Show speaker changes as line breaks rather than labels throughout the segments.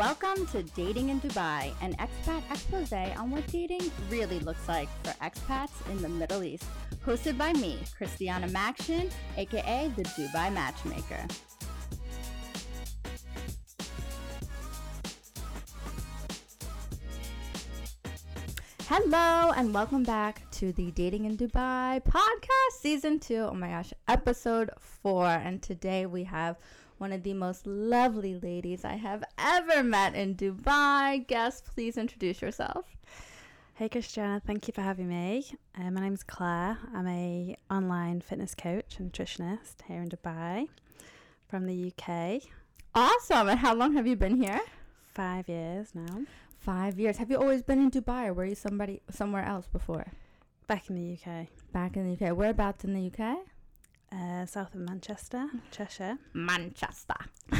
Welcome to Dating in Dubai, an expat expose on what dating really looks like for expats in the Middle East. Hosted by me, Christiana Maction, aka the Dubai Matchmaker. Hello, and welcome back to the Dating in Dubai podcast, season two. Oh my gosh, episode four. And today we have one of the most lovely ladies I have ever met in Dubai. Guest, please introduce yourself.
Hey Christiana, thank you for having me. Uh, my name's Claire. I'm a online fitness coach and nutritionist here in Dubai from the UK.
Awesome. And how long have you been here?
Five years now.
Five years. Have you always been in Dubai or were you somebody somewhere else before?
Back in the UK.
Back in the UK. Whereabouts in the UK?
Uh, south of Manchester, Cheshire.
Manchester.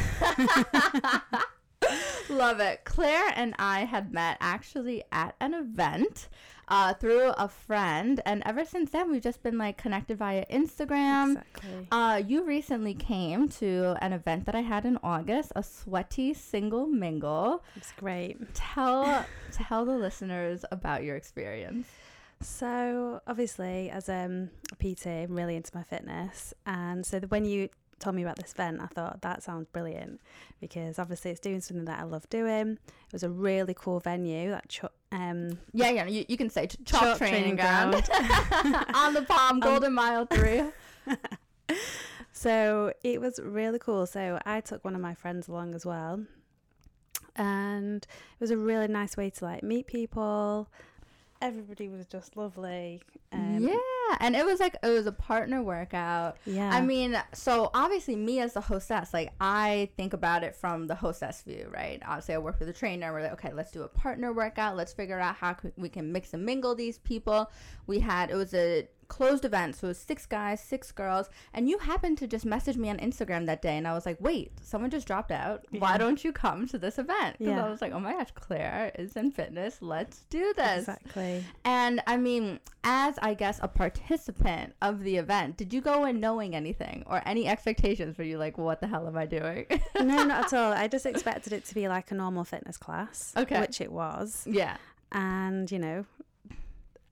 Love it. Claire and I had met actually at an event uh, through a friend, and ever since then we've just been like connected via Instagram.
Exactly.
Uh, you recently came to an event that I had in August, a sweaty single mingle.
It's great.
Tell tell the listeners about your experience.
So obviously, as um, a PT, I'm really into my fitness, and so the, when you told me about this event, I thought that sounds brilliant because obviously it's doing something that I love doing. It was a really cool venue. That ch- um,
Yeah, yeah, you, you can say ch- chalk,
Chalk
training,
training
ground, on the Palm Golden Mile Three.
so it was really cool. So I took one of my friends along as well, and it was a really nice way to like meet people. Everybody was just lovely. Um,
yeah, and it was like it was a partner workout.
yeah.
I mean, so obviously, me as the hostess, like I think about it from the hostess view, right? Obviously, I work with a trainer. We're like, okay, let's do a partner workout. Let's figure out how we can mix and mingle these people. We had it was a closed event, so it was six guys, six girls, and you happened to just message me on Instagram that day, and I was like, wait, someone just dropped out. Why don't you come to this event? Because
Yeah.
I was like, oh my gosh, Claire is in fitness. Let's do this.
exactly.
And I mean, as I guess a participant of the event, did you go in knowing anything or any expectations? Were you like, what the hell am I doing?
no, not at all. I just expected it to be like a normal fitness class,
Okay.
which it was.
yeah.
And you know,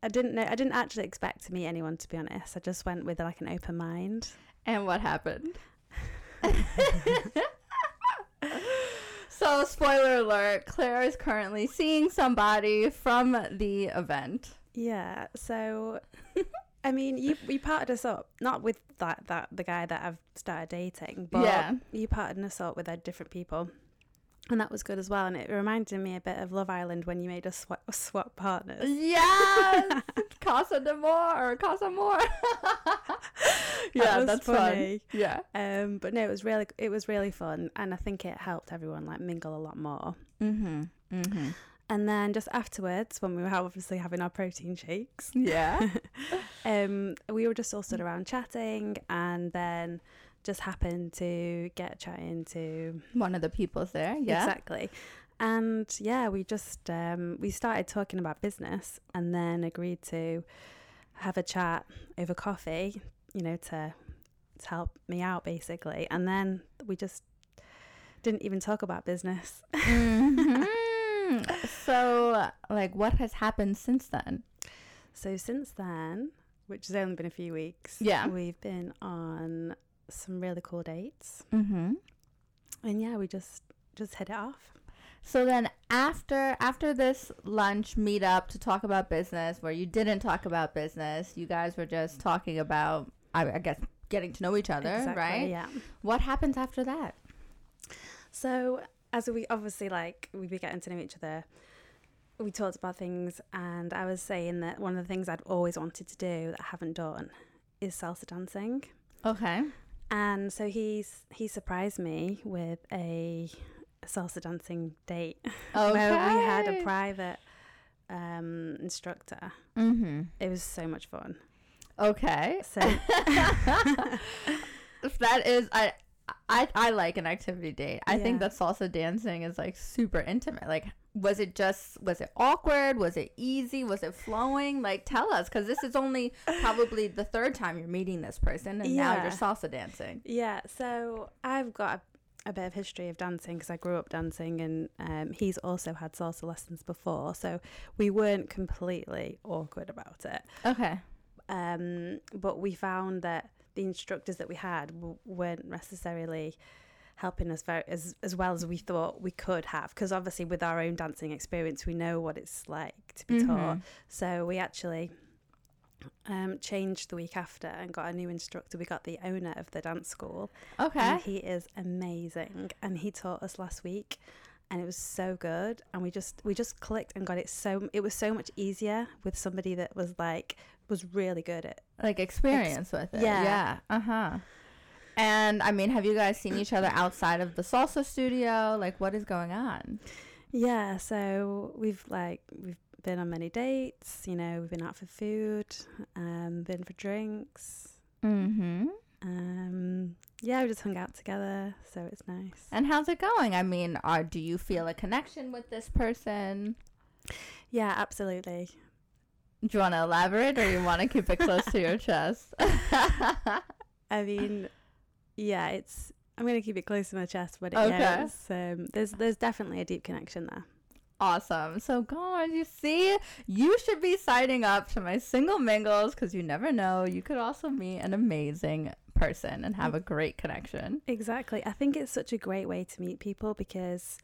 I didn't know. I didn't actually expect to meet anyone. To be honest, I just went with like an open mind.
And what happened? so, spoiler alert Claire is currently seeing somebody from the event.
Yeah. So, I mean, you you parted us up not with that that the guy that I've started dating, but
Yeah.
you parted us up with uh, different people. And that was good as well, and it reminded me a bit of Love Island when you made us swap, swap partners.
Yes! Casa de More or Casa Amor. yeah,
was
that's
funny.
fun. Yeah.
Um, but no, it was really it was really fun, and I think it helped everyone like mingle a lot more.
Mm hmm. Mm hmm.
And then just afterwards, when we were obviously having our protein shakes,
Yeah.
um, we were just all stood around chatting, and then just happened to get chatting to
One of the people there. Yeah.
exactly. And yeah, we just um, we started talking about business, and then agreed to have a chat over coffee, you know, to to help me out basically. And then we just didn't even talk about business.
Mhm. so, like, what has happened since then?
So since then, which has only been a few weeks,
Yeah.
we've been on some really cool dates,
Mm-hmm.
and yeah, we just just hit it off.
So then, after after this lunch meetup to talk about business, where you didn't talk about business, you guys were just talking about, I, I guess, getting to know each other,
Exactly,
right?
Yeah.
What happens after that?
So as we obviously like we were getting to know each other, we talked about things, and I was saying that one of the things I'd always wanted to do that I haven't done is salsa dancing.
Okay.
And so he's he surprised me with a salsa dancing date
Okay.
where we had a private um, instructor.
Mm-hmm.
It was so much fun.
Okay.
So
that is I I I like an activity date. I think that salsa dancing is like super intimate. Like was it just was it awkward? Was it easy? Was it flowing? Like tell us cuz this is only probably the third time you're meeting this person and now you're salsa dancing.
yeah, so I've got a, a bit of history of dancing because I grew up dancing, and um, he's also had salsa lessons before, so we weren't completely awkward about it.
Okay.
Um, but we found that the instructors that we had w- weren't necessarily helping us very as as well as we thought we could have because obviously with our own dancing experience we know what it's like to be taught
Mhm.
so we actually um, changed the week after and got a new instructor we got the owner of the dance school
Okay.
and he is amazing and he taught us last week and it was so good and we just we just clicked and got it so it was so much easier with somebody that was like was really good at
like experience with it.
yeah.
Yeah. Uh huh. And I mean, have you guys seen each other outside of the salsa studio? Like, what is going on?
Yeah, so we've like we've been on many dates, you know, we've been out for food, um, been for drinks.
Mm-hmm.
Um, yeah, we just hung out together, so it's nice.
And how's it going? I mean, are do you feel a connection with this person?
Yeah, absolutely.
Do you want to elaborate, or you want to keep it close to your chest?
I mean, yeah, it's I'm gonna keep it close to my chest, but it,
Okay.
yeah, it's, um, there's there's definitely a deep connection there.
Awesome. So on. You see, you should be signing up to my single mingles because you never know. You could also meet an amazing person and have a great connection.
Exactly. I think it's such a great way to meet people because,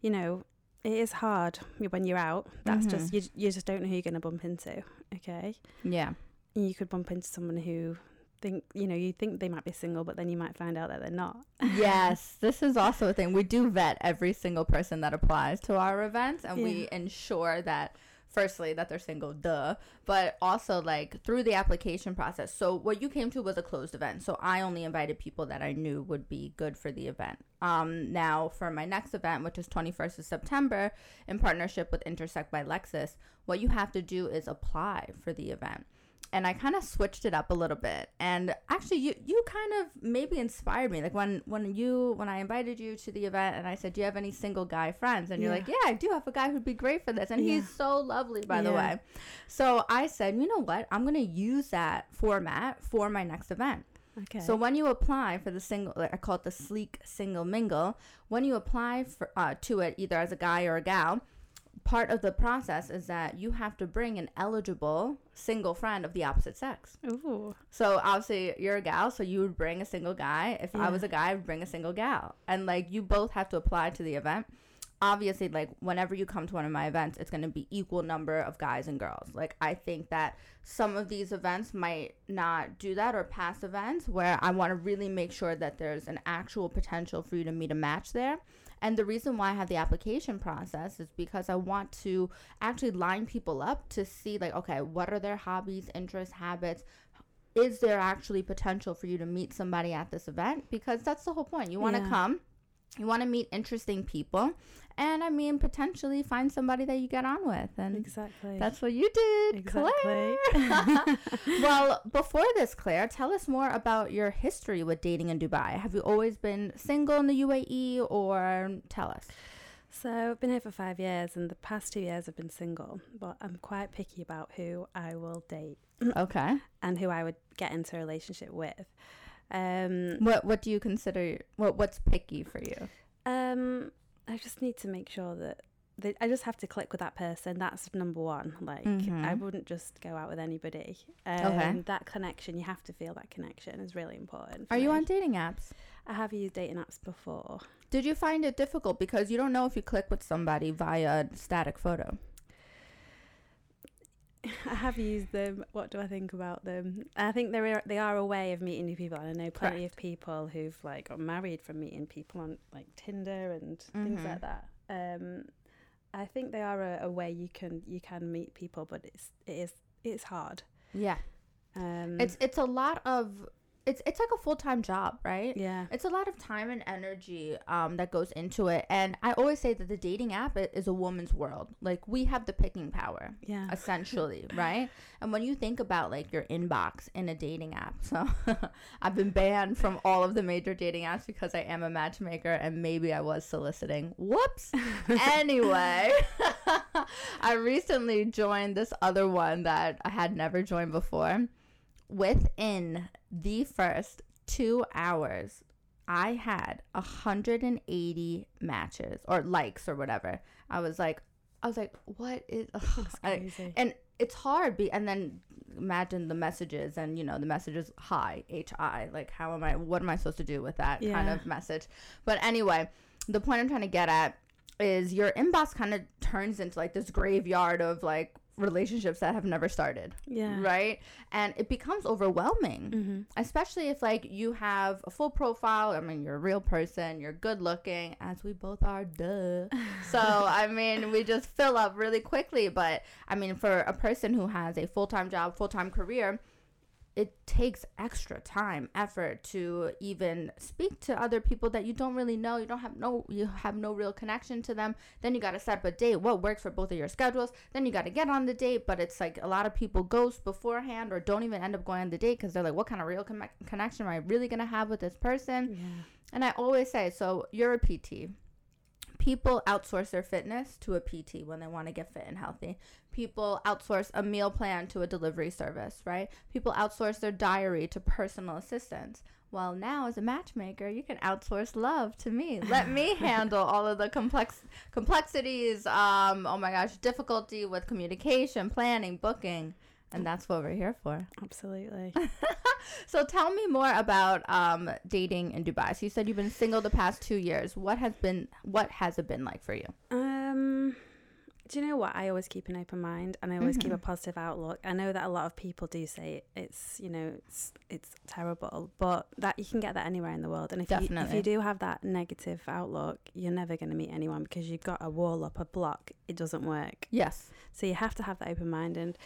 you know, it is hard when you're out. That's just you. You just don't know who you're going to bump into. Okay,
Yeah.
you could bump into someone who think you know you think they might be single, but then you might find out that they're not.
yes, this is also a thing. We do vet every single person that applies to our events, and we ensure that, firstly, that they're single, duh, but also like through the application process. So, what you came to was a closed event. So, I only invited people that I knew would be good for the event. Um, now, for my next event, which is 21st of September, in partnership with Intersect by Lexus, what you have to do is apply for the event and I kind of switched it up a little bit. And actually, you you kind of maybe inspired me. Like when when you when I invited you to the event, and I said, "Do you have any single guy friends?" And you're
Yeah.
like, "Yeah, I do have a guy who'd be great for this," and
Yeah.
he's so lovely, by the way. So I said, "You know what? I'm gonna use that format for my next event."
Okay.
So when you apply for the single, I call it the sleek single mingle. When you apply for uh, to it, either as a guy or a gal, part of the process is that you have to bring an eligible single friend of the opposite sex.
Ooh.
So obviously you're a gal, so you would bring a single guy. If I was a guy, I would bring a single gal, and like you both have to apply to the event. Obviously, like whenever you come to one of my events, it's going to be equal number of guys and girls. Like I think that some of these events might not do that, or past events where I want to really make sure that there's an actual potential for you to meet a match there. And the reason why I have the application process is because I want to actually line people up to see like, okay, what are their hobbies, interests, habits? Is there actually potential for you to meet somebody at this event? Because that's the whole point. You want to
Yeah.
come, you want to meet interesting people, and I mean potentially find somebody that you get on with. And
Exactly.
that's what you did,
exactly.
Claire. well, before this, Claire, tell us more about your history with dating in Dubai. Have you always been single in the UAE, or tell us?
So I've been here for five years, and the past two years I've been single. But I'm quite picky about who I will date
Okay.
and who I would get into a relationship with. Um,
What What do you consider? What What's picky for you?
um, I just need to make sure that. that I just have to click with that person. That's number one. Like I
Mhm.
wouldn't just go out with anybody. Um,
Okay.
That connection, you have to feel that connection is really important.
Are you on dating apps?
I have used dating apps before.
Did you find it difficult because you don't know if you click with somebody via a static photo?
I have used them. What do I think about them? I think they are they are a way of meeting new people. And I know plenty of people who've like got married from meeting people on like Tinder and things
Mhm.
like that. Um, I think they are a, a way you can you can meet people, but it's it is it's hard.
Yeah,
Um,
it's it's a lot of it's it's like a full time job, right?
yeah
It's a lot of time and energy um, that goes into it, and I always say that the dating app is a woman's world. Like we have the picking power.
yeah
essentially, right? And when you think about like your inbox in a dating app, so I've been banned from all of the major dating apps because I am a matchmaker and maybe I was soliciting. Whoops. anyway, I recently joined this other one that I had never joined before. Within the first two hours, I had 180 matches or likes or whatever. I was like, I was like, what is? I, and it's hard. Be and then imagine the messages and you know the messages hi hi like how am I? What am I supposed to do with that yeah. kind of message? But anyway, the point I'm trying to get at is your inbox kind of turns into like this graveyard of like relationships that have never started.
Yeah.
Right? And it becomes overwhelming, mm-hmm. especially if like you have a full profile. I mean, you're a real person, you're good looking, as we both are, duh. so, I mean, we just fill up really quickly. But I mean, for a person who has a full time job, full time career, it takes extra time effort to even speak to other people that you don't really know. You don't have no you have no real connection to them. Then you got to set up a date what works for both of your schedules? Then you got to get on the date but it's like a lot of people ghost beforehand or don't even end up going on the date because they're like what kind of real con- connection am i really going to have with this person? Yeah. and i always say so you're a pt people outsource their fitness to a PT when they want to get fit and healthy. People outsource a meal plan to a delivery service, right? People outsource their diary to personal assistants. Well, now as a matchmaker, you can outsource love to me. Let me handle all of the complex complexities. Um, oh my gosh, difficulty with communication, planning, booking, and that's what we're here for.
Absolutely.
so tell me more about um, dating in Dubai. So you said you've been single the past two years. What has been what has it been like for you?
Um, do you know what? I always keep an open mind and I always mm-hmm. keep a mm-hmm. positive outlook. I know that a lot of people do say it's you know it's it's terrible, but that you can get that anywhere in the world. And if you if you do have that negative outlook, you're never going to meet anyone because you've got a wall up, a block. It doesn't work.
Yes.
So you have to have that open mind and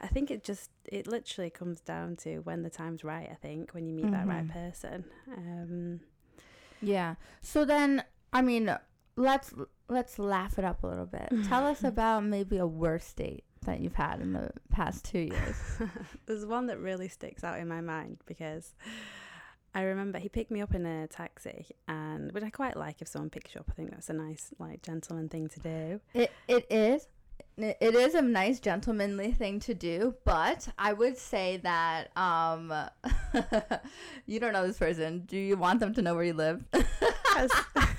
I think it just it literally comes down to when the time's right. I think when you meet mm-hmm. that right mm-hmm. person. Um,
yeah. So then, I mean, let's let's laugh it up a little bit. Tell us about maybe a worst date that you've had in the past two years.
There's one that really sticks out in my mind because. I remember he picked me up in a taxi, and which I quite like if someone picks you up. I think that's a nice, like, gentleman thing to do.
It it is, it is a nice gentlemanly thing to do, but I would say that um, you don't know this person. Do you want them to know where you live?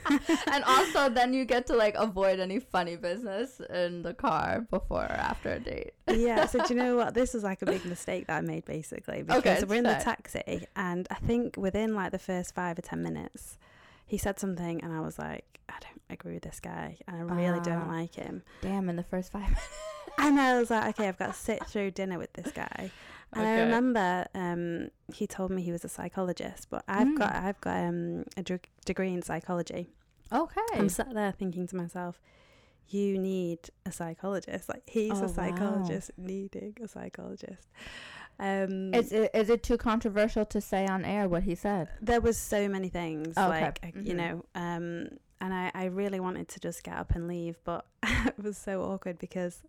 and also, then you get to like avoid any funny business in the car before or after a date.
yeah. So do you know what? This was like a big mistake that I made basically because okay, we're in the taxi, and I think within like the first five or ten minutes, he said something, and I was like, I don't agree with this guy, and I really uh, don't ah, like him.
Damn, in the first five minutes.
and I was like, okay, I've got to sit through dinner with this guy. And okay. I remember um, he told me he was a psychologist, but I've mm. got I've got um, a d- degree in psychology.
Okay.
I'm sat there thinking to myself, you need a psychologist. Like he's oh, a psychologist wow. needing a psychologist.
Um, is it is it too controversial to say on air what he said?
There was so many things, okay. like mm-hmm. you know, um, and I, I really wanted to just get up and leave, but it was so awkward because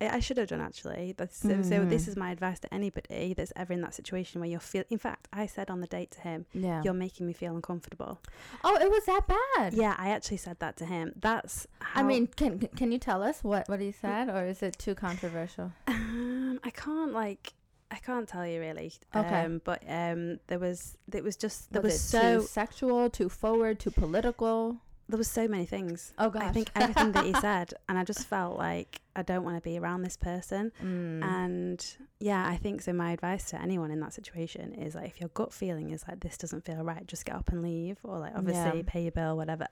I should have done actually. So, mm. so, this mm. is my advice to anybody that's ever in that situation where you're feel. In fact, I said on the date to him, yeah. "You're making me feel uncomfortable."
Oh, it was that bad.
Yeah, I actually said that to him. That's.
I mean, can can you tell us what what he said, or is it too controversial?
Um, I can't like I can't tell you really. Okay. Um, but um, there was it was just there was,
was
so
too sexual, too forward, too political.
There was so many things.
Oh gosh.
I think everything that he said, and I just felt like I don't want to be around this person. Mm. And yeah, I think so. My advice to anyone in that situation is like, if your gut feeling is like this doesn't feel right, just get up and leave, or like obviously yeah. pay your bill, whatever.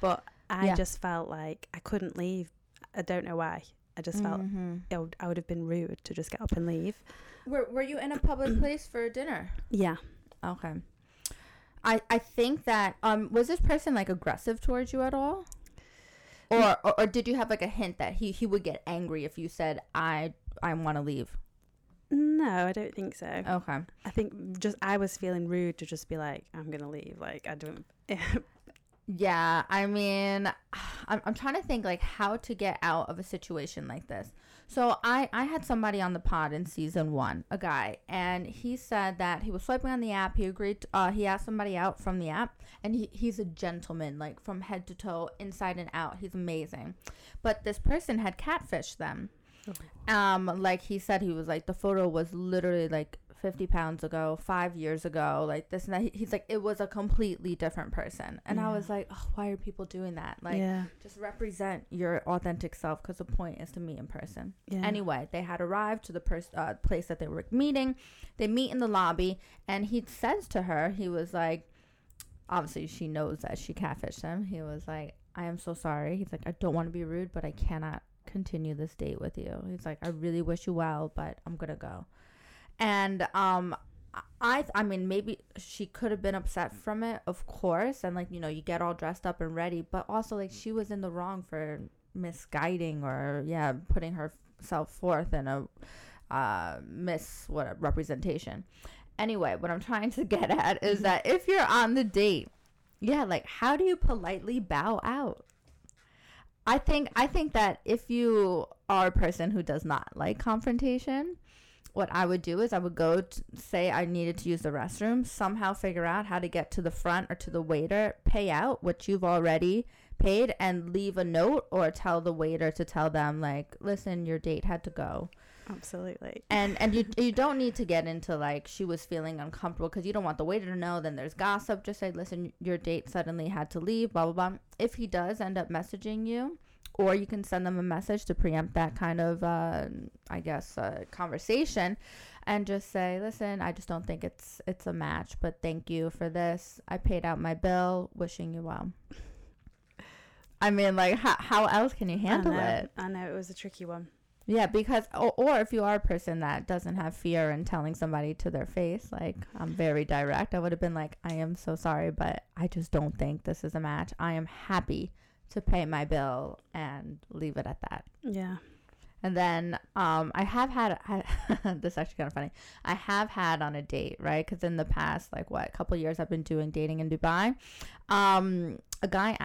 But I yeah. just felt like I couldn't leave. I don't know why. I just mm-hmm. felt would, I would have been rude to just get up and leave.
Were Were you in a public place for dinner?
Yeah.
Okay. I I think that um was this person like aggressive towards you at all? Or, or, or did you have like a hint that he he would get angry if you said I I want to leave?
No, I don't think so.
Okay.
I think just I was feeling rude to just be like I'm going to leave. Like I don't
Yeah, I mean, I'm, I'm trying to think like how to get out of a situation like this. So I I had somebody on the pod in season one, a guy, and he said that he was swiping on the app. He agreed. To, uh, he asked somebody out from the app, and he, he's a gentleman, like from head to toe, inside and out. He's amazing, but this person had catfished them. Oh. Um, like he said, he was like the photo was literally like 50 pounds ago, five years ago, like this and that. He- He's like, it was a completely different person. And I was like, oh, why are people doing that? Like,
yeah.
just represent your authentic self because the point is to meet in person.
Yeah.
Anyway, they had arrived to the pers- uh, place that they were meeting. They meet in the lobby, and he says to her, he was like, obviously she knows that she catfished him. He was like, I am so sorry. He's like, I don't want to be rude, but I cannot continue this date with you. He's like, I really wish you well, but I'm gonna go. And um, I I mean maybe she could have been upset from it, of course, and like you know you get all dressed up and ready, but also like she was in the wrong for misguiding or yeah putting herself forth in a uh miss what representation. Anyway, what I'm trying to get at is that if you're on the date, yeah, like how do you politely bow out? I think I think that if you are a person who does not like confrontation, what I would do is I would go to say I needed to use the restroom, somehow figure out how to get to the front or to the waiter, pay out what you've already paid and leave a note or tell the waiter to tell them like, "Listen, your date had to go."
Absolutely.
and and you you don't need to get into like she was feeling uncomfortable because you don't want the waiter to know. Then there's gossip. Just say, listen, your date suddenly had to leave. Blah blah blah. If he does end up messaging you, or you can send them a message to preempt that kind of uh, I guess uh, conversation, and just say, listen, I just don't think it's it's a match. But thank you for this. I paid out my bill. Wishing you well. I mean, like, how, how else can you handle
I know,
it?
I know it was a tricky one.
Yeah, because or, or if you are a person that doesn't have fear in telling somebody to their face, like I'm very direct, I would have been like, I am so sorry, but I just don't think this is a match. I am happy to pay my bill and leave it at that.
Yeah.
And then um, I have had I, this is actually kind of funny. I have had on a date, right? Because in the past, like what, a couple years, I've been doing dating in Dubai. Um, a guy,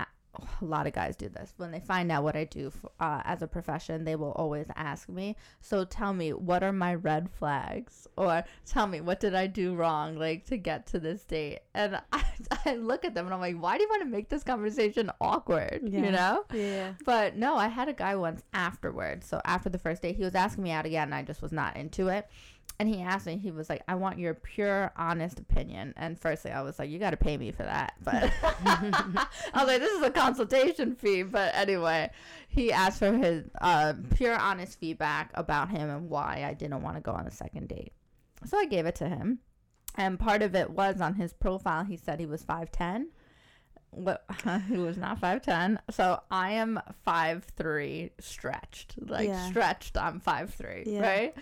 a lot of guys do this. When they find out what I do f uh, as a profession, they will always ask me. So tell me, what are my red flags? Or tell me, what did I do wrong, like to get to this date? And I, I look at them and I'm like, why do you want to make this conversation awkward?
Yeah.
You know?
Yeah.
But no, I had a guy once afterwards. So after the first date, he was asking me out again, and I just was not into it. And he asked me, he was like, I want your pure, honest opinion. And firstly, I was like, you got to pay me for that. But I was like, this is a consultation fee. But anyway, he asked for his uh, pure, honest feedback about him and why I didn't want to go on a second date. So I gave it to him. And part of it was on his profile, he said he was 5'10 what he was not 5'10 so i am 5'3 stretched like
Yeah.
stretched i'm 5'3
Yeah.
right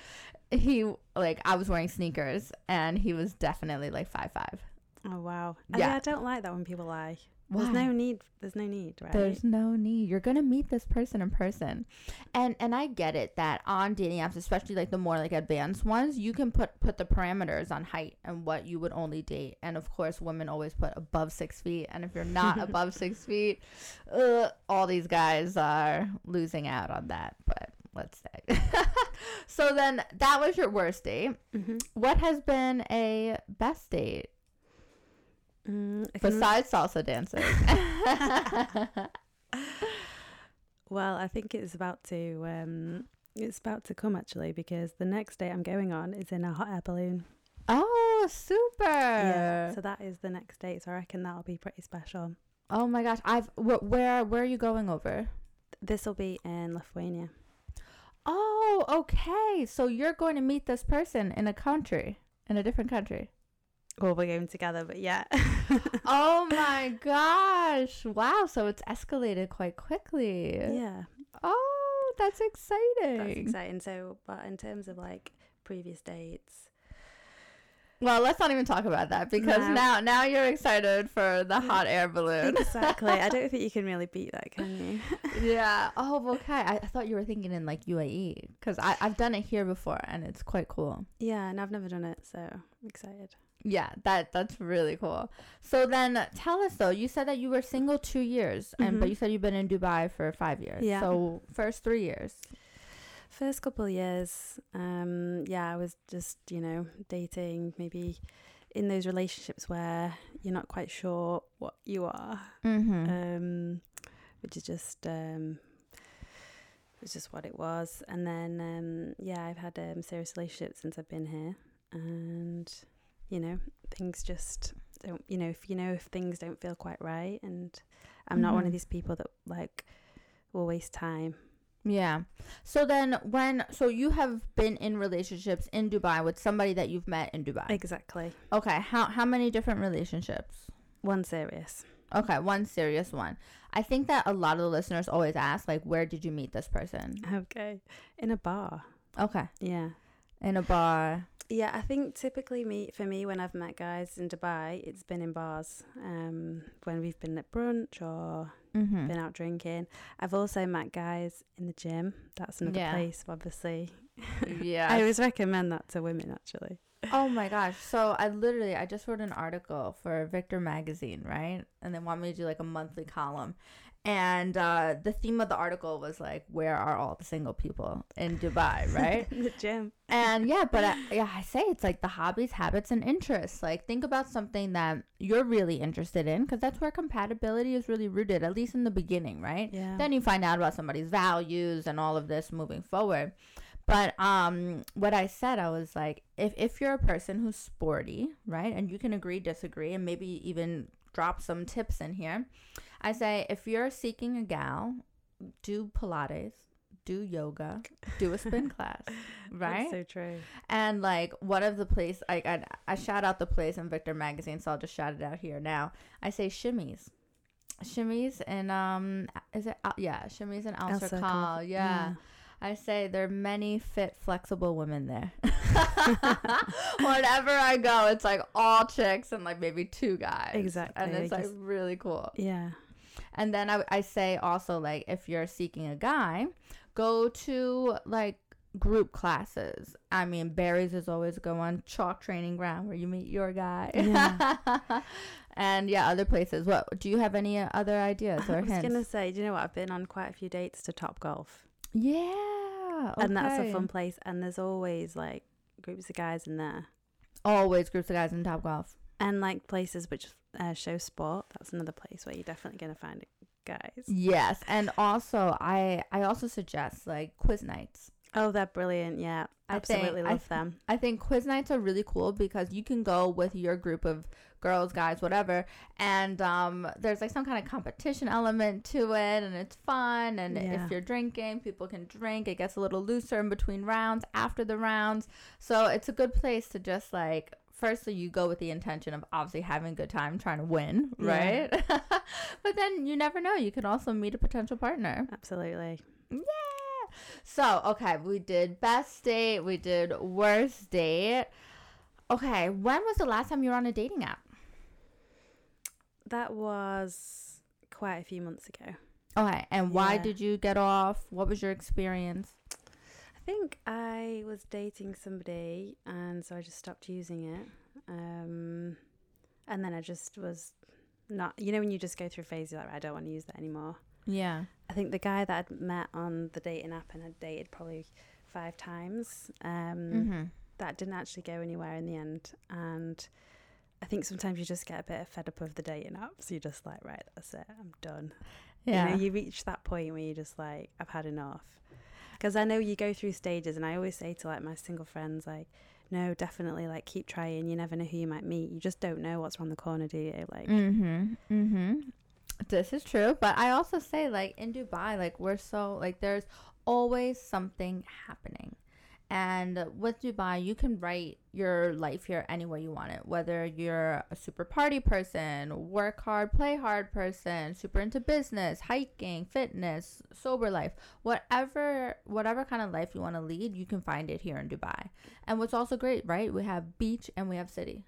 he like i was wearing sneakers and he was definitely like 5'5
Oh wow.
Yeah.
Yeah. I don't like that when people lie. There's no need. There's no need, right?
There's no need. You're gonna meet this person in person, and and I get it that on dating apps, especially like the more like advanced ones, you can put put the parameters on height and what you would only date. And of course, women always put above six feet. And if you're not above six feet, uh, all these guys are losing out on that. But let's say. so then that was your worst date.
hmm
What has been a best date
Mm,
besides salsa dancing?
well, I think it's about to. Um, it's about to come actually because the next date I'm going on is in a hot air balloon.
Oh, super!
Yeah. So that is the next date. So I reckon that'll be pretty special.
oh my gosh, I've wh- where where are you going over?
This will be in Lithuania.
Oh, okay. So you're going to meet this person in a country, in a different country.
Well, we're going together, but yeah.
oh my gosh! Wow. So it's escalated quite quickly.
yeah.
Oh, that's exciting.
That's exciting. So, but in terms of like previous dates,
Well, let's not even talk about that because
No.
now now you're excited for the hot air balloon.
exactly. I don't think you can really beat that, can you?
yeah. Oh, okay. I, I thought you were thinking in like UAE because I I've done it here before and it's quite cool.
yeah, and I've never done it, so I'm excited.
Yeah, that that's really cool. So then tell us though, you said that you were single 2 years and but
Mhm.
you said you've been in Dubai for 5 years.
Yeah.
So first 3 years.
First couple of years, um, yeah, I was just you know dating, maybe in those relationships where you're not quite sure what you are,
Mhm.
um, which is just um, it's just what it was. And then um, yeah, I've had um, serious relationships since I've been here, and you know things just don't you know if you know if things don't feel quite right. And i'm not one of these people that like will waste time
Yeah. So then when so you have been in relationships in Dubai with somebody that you've met in Dubai.
exactly
Okay. How how many different relationships?
one serious
Okay, one serious one. I think that a lot of the listeners always ask like where did you meet this person?
okay in a bar
Okay.
yeah
In a bar.
Yeah i think typically me for me when i've met guys in dubai it's been in bars um when we've been at brunch or
Mhm.
been out drinking i've also met guys in the gym that's another
Yeah.
place obviously
Yeah.
i always recommend that to women actually
Oh my gosh. So I literally I just wrote an article for Victor magazine, right? And they want me to do like a monthly column. And uh the theme of the article was like where are all the single people in Dubai, right?
the gym
and yeah, but I, yeah, I say it's like the hobbies, habits and interests. Like think about something that you're really interested in because that's where compatibility is really rooted at least in the beginning, right?
yeah
then you find out about somebody's values and all of this moving forward but um what i said i was like if if you're a person who's sporty right and you can agree disagree and maybe even drop some tips in here i say if you're seeking a gal do pilates do yoga do a spin class right
That's so true.
and like one of the place I, I I shout out the place in Victor magazine, so I'll just shout it out here now. I say shimmies, shimmies and um is it yeah shimmies and Al Circle, yeah. I say there are many fit, flexible women there. Whenever I go, it's like all chicks and like maybe two guys.
Exactly,
And it's like really cool.
Yeah.
And then I, I say also like if you're seeking a guy, go to like group classes. I mean, Barry's is always a good one. Chalk training ground where you meet your guy.
Yeah.
and yeah, other places. What do you have any other ideas or
I was
hints?
gonna say, do you know what? I've been on quite a few dates to Top Golf,
Yeah,
and that's a fun place. And there's always like groups of guys in there,
Always groups of guys in Top Golf.
And like places which uh, show sport. That's another place where you're definitely gonna find it, guys.
Yes, and also I I also suggest like quiz nights.
Oh, they're brilliant. Yeah,
I think-
absolutely
I
love them.
I think quiz nights are really cool because you can go with your group of girls, guys, whatever, and um, there's like some kind of competition element to it, and it's fun. And
Yeah.
if you're drinking, people can drink. It gets a little looser in between rounds, after the rounds, so it's a good place to just like. Firstly, you go with the intention of obviously having a good time, trying to win,
Yeah.
right? but then you never know. You could also meet a potential partner.
Absolutely.
Yeah. So, okay, we did best date, we did worst date. Okay, when was the last time you were on a dating app?
That was quite a few months ago.
Okay, and why
Yeah.
did you get off? What was your experience?
I think I was dating somebody, and so I just stopped using it. Um, and then I just was not, you know, when you just go through a phase, you're like, I don't want to use that anymore.
Yeah.
I think the guy that I'd met on the dating app and had dated probably five times, um,
Mm-hmm.
that didn't actually go anywhere in the end. And I think sometimes you just get a bit fed up of the dating apps. You're just like, right, that's it, I'm done.
Yeah.
You know, you reach that point where you're just like, I've had enough. Because I know you go through stages, and I always say to like my single friends, like, no, definitely, like, keep trying. You never know who you might meet. You just don't know what's around the corner, do you? Like,
mm-hmm. Mm-hmm. This is true, but I also say like in Dubai, like we're so like there's always something happening. And with Dubai, you can write your life here any way you want it. Whether you're a super party person, work hard, play hard person, super into business, hiking, fitness, sober life, whatever whatever kind of life you want to lead, you can find it here in Dubai. And what's also great, right? We have beach and we have city.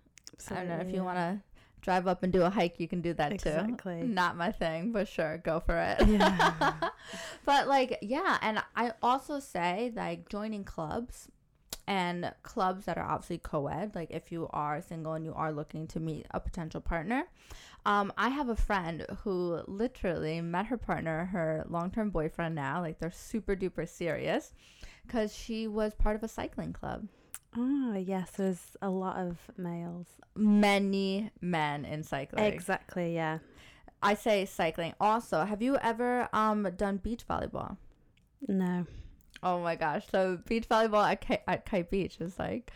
I don't know if you want to drive up and do a hike, you can do that
Exactly.
too. Not my thing, but sure, go for it.
Yeah.
but like, yeah, and I also say like joining clubs and clubs that are obviously co-ed, like if you are single and you are looking to meet a potential partner. Um, I have a friend who literally met her partner, her long-term boyfriend now, like they're super duper serious because she was part of a cycling club.
Oh, yes, there's a lot of males.
Many men in cycling.
Exactly, yeah.
I say cycling. Also, have you ever um done beach volleyball?
No.
Oh my gosh! So beach volleyball at Kite, at Kite Beach is like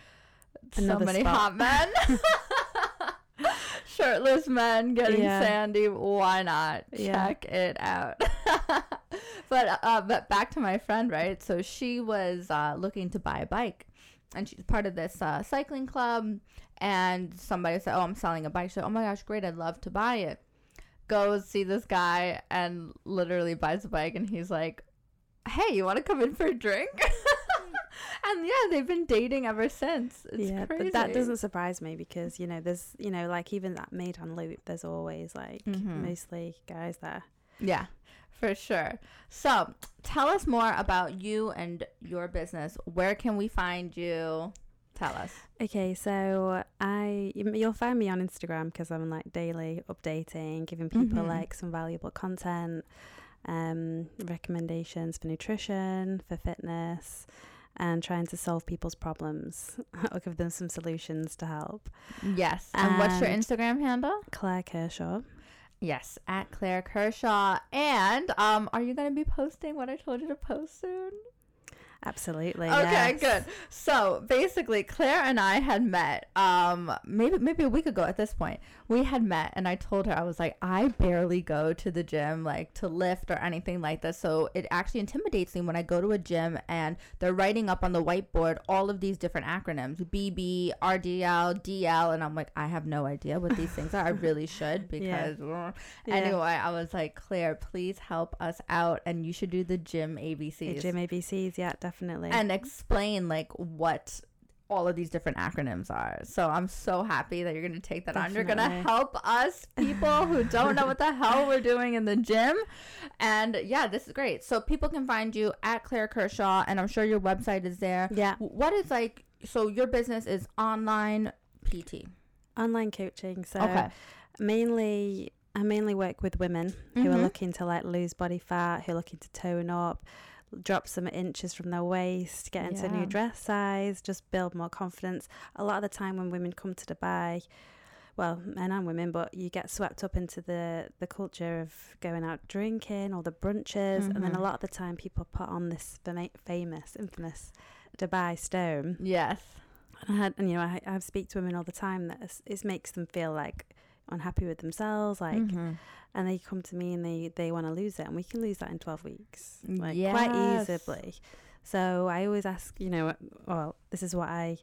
so many
spot.
hot men. Shirtless men getting
Yeah.
sandy. Why not?
Yeah.
Check it out. but uh, but back to my friend, right? So she was uh, looking to buy a bike, and she's part of this uh, cycling club. And somebody said, "Oh, I'm selling a bike." She said, "Oh my gosh, great! I'd love to buy it." Goes see this guy and literally buys a bike, and he's like, "Hey, you want to come in for a drink?" and yeah, they've been dating ever since. It's
yeah,
crazy.
but that doesn't surprise me because you know there's you know like even that Meydan loop. There's always like
Mhm.
mostly guys there.
Yeah, for sure. So tell us more about you and your business. Where can we find you? Tell us.
Okay, so I you- you'll find me on Instagram because I'm like daily updating, giving people
Mhm.
like some valuable content, um, recommendations for nutrition, for fitness, and trying to solve people's problems. I'll give them some solutions to help.
Yes. And what's your Instagram handle?
Claire Kershaw.
Yes, at Claire Kershaw. And um, are you going to be posting what I told you to post soon?
Absolutely.
Okay,
yes.
good. So basically, Claire and I had met. Um, maybe maybe a week ago at this point, we had met, and I told her I was like, I barely go to the gym, like to lift or anything like this. So it actually intimidates me when I go to a gym and they're writing up on the whiteboard all of these different acronyms: BB, RDL, DL, and I'm like, I have no idea what these things are. I really should because. uh,
Yeah.
Anyway, I was like, Claire, please help us out, and you should do the gym
The
ABCs
Gym ABCs, yeah, definitely.
And explain like what all of these different acronyms are. So I'm so happy that you're going to take that on. You're going to help us people who don't know what the hell we're doing in the gym. And yeah, this is great. So people can find you at Claire Kershaw and I'm sure your website is there.
yeah,
What is like so your business is online PT.
online coaching. So
Okay.
mainly I mainly work with women who are
Mhm.
looking to like lose body fat, who are looking to tone up, drop some inches from their waist, get into a new dress size, just build more confidence. A lot of the time when women come to Dubai, well, men and women, but you get swept up into the the culture of going out drinking or the brunches, and then a
Mhm.
lot of the time people put on this fama- famous, infamous Dubai stone.
Yes.
And I had, and you know, I, I speak to women all the time that it's- it makes them feel like unhappy with themselves, like,
Mhm.
and they come to me and they they want to lose it, and we can lose that in twelve weeks, like
Yes.
quite easily. So I always ask, you know, well, this is what I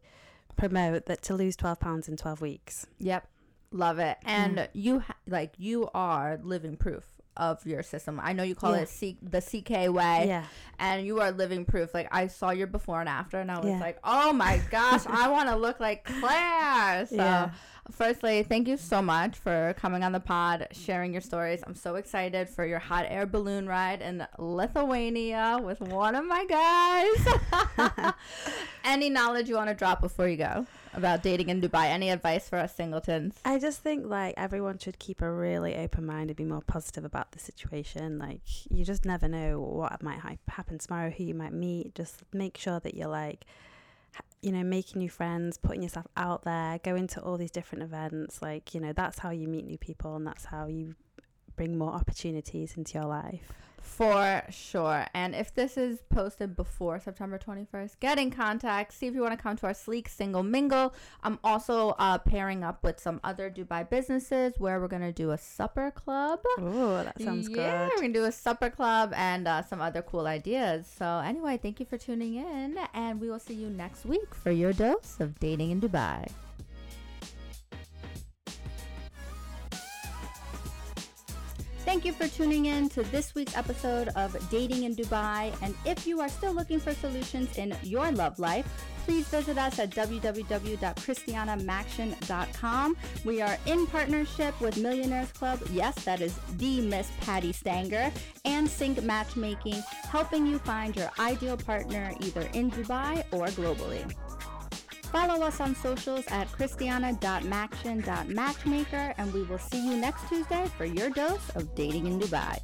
promote that to lose twelve pounds in twelve weeks.
Yep. Love it. And
Yeah.
you ha- like you are living proof of your system. I know you call
Yeah.
it C- the CK way.
Yeah,
and you are living proof. Like I saw your before and after, and I was
Yeah.
like, "Oh my gosh, I want to look like Claire." So,
Yeah.
Firstly, thank you so much for coming on the pod, sharing your stories. I'm so excited for your hot air balloon ride in Lithuania with one of my guys. Any knowledge you want to drop before you go about dating in Dubai? Any advice for us singletons?
I just think like everyone should keep a really open mind and be more positive about the situation. Like you just never know what might ha- happen tomorrow, who you might meet. Just make sure that you're like, you know, making new friends, putting yourself out there, going to all these different events. Like you know, that's how you meet new people, and that's how you bring more opportunities into your life.
For sure. And if this is posted before September 21st, get in contact. See if you want to come to our sleek single mingle. I'm also uh, pairing up with some other Dubai businesses where we're going to do a supper club.
Oh, that sounds
yeah,
good.
we're going to do a supper club and uh, some other cool ideas. So, anyway, thank you for tuning in. And we will see you next week for your dose of dating in Dubai. Thank you for tuning in to this week's episode of Dating in Dubai. And if you are still looking for solutions in your love life, please visit us at www.christianamaction.com. We are in partnership with Millionaires Club. Yes, that is the Miss Patti Stanger and Sync Matchmaking, helping you find your ideal partner either in Dubai or globally. Follow us on socials at christiana.maction.matchmaker, and we will see you next Tuesday for your dose of dating in Dubai.